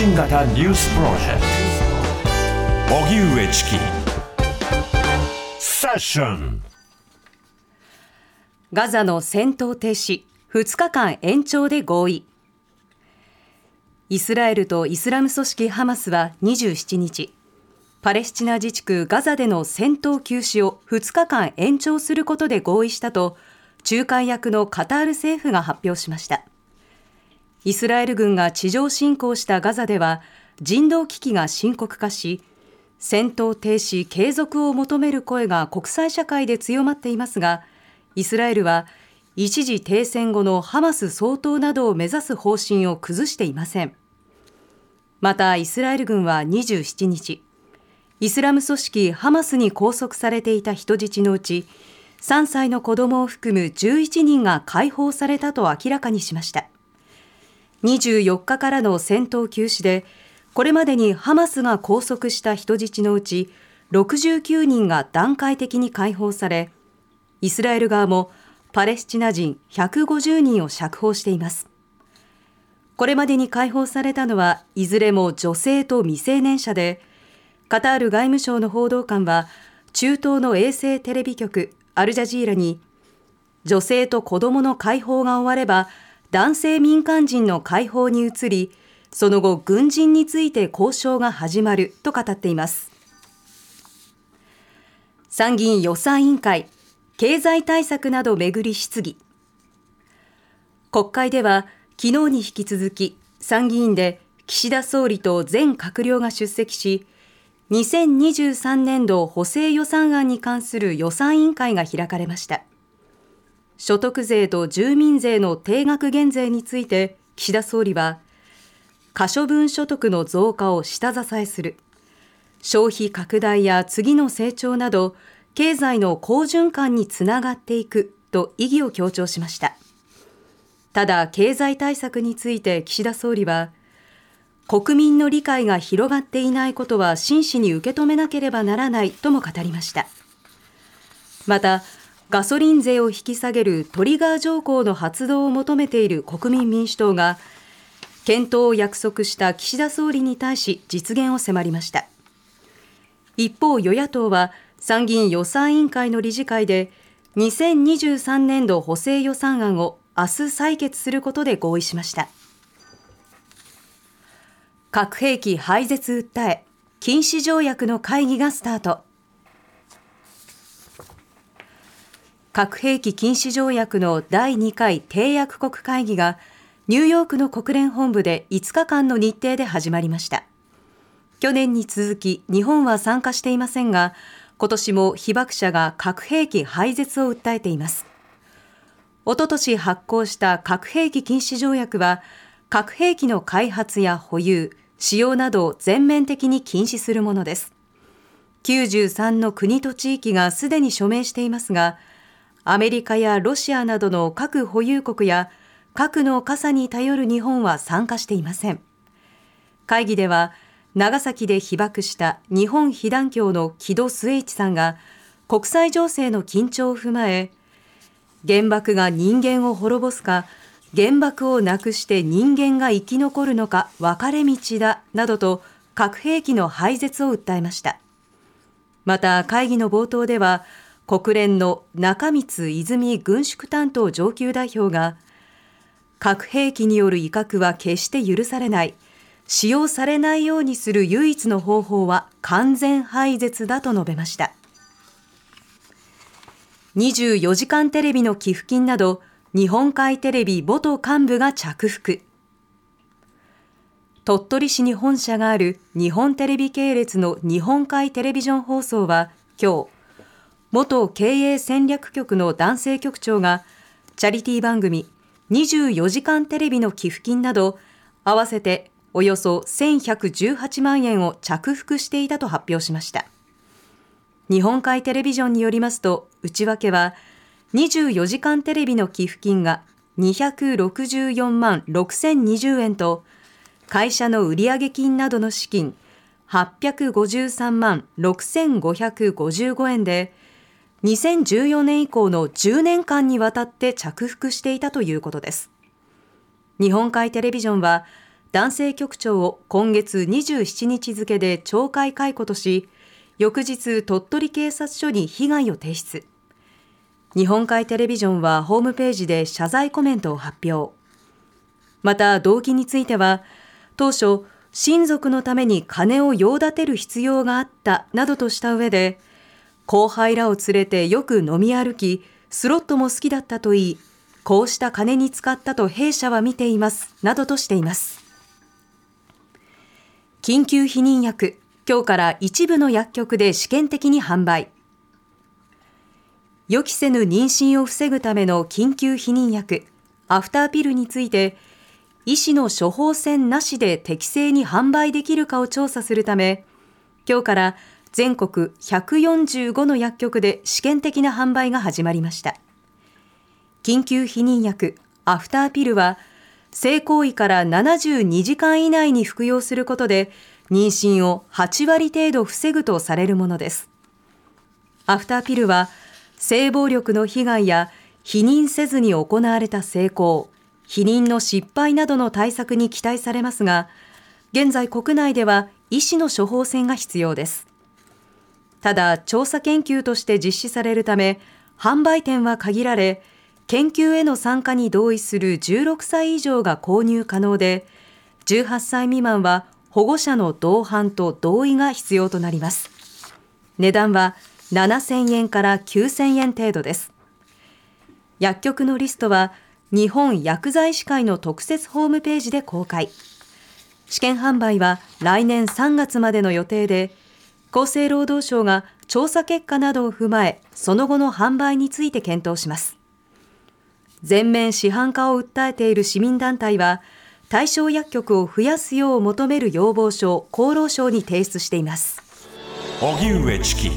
信型ニュースプロジェクト。荻上チキ。セッション。ガザの戦闘停止。2日間延長で合意。イスラエルとイスラム組織ハマスは27日パレスチナ自治区ガザでの戦闘休止を2日間延長することで合意したと仲介役のカタール政府が発表しました。イスラエル軍が地上侵攻したガザでは人道危機が深刻化し戦闘停止継続を求める声が国際社会で強まっていますがイスラエルは一時停戦後のハマス総統などを目指す方針を崩していません。またイスラエル軍は27日イスラム組織ハマスに拘束されていた人質のうち3歳の子供を含む11人が解放されたと明らかにしました。24日からの戦闘休止でこれまでにハマスが拘束した人質のうち69人が段階的に解放されイスラエル側もパレスチナ人150人を釈放しています。これまでに解放されたのはいずれも女性と未成年者でカタール外務省の報道官は中東の衛星テレビ局アルジャジーラに女性と子供の解放が終われば男性民間人の解放に移りその後軍人について交渉が始まると語っています。参議院予算委員会経済対策などめぐり質疑。国会では昨日に引き続き参議院で岸田総理と全閣僚が出席し2023年度補正予算案に関する予算委員会が開かれました。所得税と住民税の定額減税について岸田総理は可処分所得の増加を下支えする。消費拡大や次の成長など経済の好循環につながっていくと意義を強調しました。ただ経済対策について岸田総理は国民の理解が広がっていないことは真摯に受け止めなければならないとも語りました。またガソリン税を引き下げるトリガー条項の発動を求めている国民民主党が検討を約束した岸田総理に対し実現を迫りました。一方与野党は参議院予算委員会の理事会で2023年度補正予算案を明日採決することで合意しました。核兵器廃絶訴え禁止条約の会議がスタート。核兵器禁止条約の第2回締約国会議がニューヨークの国連本部で5日間の日程で始まりました去年に続き日本は参加していませんが今年も被爆者が核兵器廃絶を訴えていますおととし発行した核兵器禁止条約は核兵器の開発や保有使用などを全面的に禁止するものです。93の国と地域がすでに署名していますが、アメリカやロシアなどの核保有国や核の傘に頼る日本は参加していません。会議では、長崎で被爆した日本被団協の木戸末一さんが国際情勢の緊張を踏まえ、原爆が人間を滅ぼすか、原爆をなくして人間が生き残るのか分かれ道だなどと核兵器の廃絶を訴えました。また会議の冒頭では国連の中光泉軍縮担当上級代表が核兵器による威嚇は決して許されない使用されないようにする唯一の方法は完全廃絶だと述べました24時間テレビの寄付金など日本海テレビ元幹部が着服。鳥取市に本社がある日本テレビ系列の日本海テレビジョン放送は今日、元経営戦略局の男性局長がチャリティー番組24時間テレビの寄付金など合わせておよそ1118万円を着服していたと発表しました。日本海テレビジョンによりますと内訳は24時間テレビの寄付金が264万6020円と、会社の売上金などの資金853万6555円で、2014年以降の10年間にわたって着服していたということです。日本海テレビジョンは、男性局長を今月27日付で懲戒解雇とし、翌日鳥取警察署に被害を提出。日本海テレビジョンはホームページで謝罪コメントを発表。また動機については、当初、親族のために金を用立てる必要があったなどとした上で、後輩らを連れてよく飲み歩き、スロットも好きだったといい、こうした金に使ったと弊社は見ています、などとしています。緊急避妊薬、今日から一部の薬局で試験的に販売。予期せぬ妊娠を防ぐための緊急避妊薬、アフターピルについて、医師の処方箋なしで適正に販売できるかを調査するため、今日から全国145の薬局で試験的な販売が始まりました。緊急避妊薬アフターピルは、性行為から72時間以内に服用することで、妊娠を8割程度防ぐとされるものです。アフターピルは、性暴力の被害や避妊せずに行われた成功、避妊の失敗などの対策に期待されますが、現在国内では医師の処方箋が必要です。ただ、調査研究として実施されるため、販売店は限られ、研究への参加に同意する16歳以上が購入可能で、18歳未満は保護者の同伴と同意が必要となります。値段は7000円から9000円程度です。薬局のリストは日本薬剤師会の特設ホームページで公開。試験販売は来年3月までの予定で、厚生労働省が調査結果などを踏まえ、その後の販売について検討します。全面市販化を訴えている市民団体は、対象薬局を増やすよう求める要望書を厚労省に提出しています。荻上チキ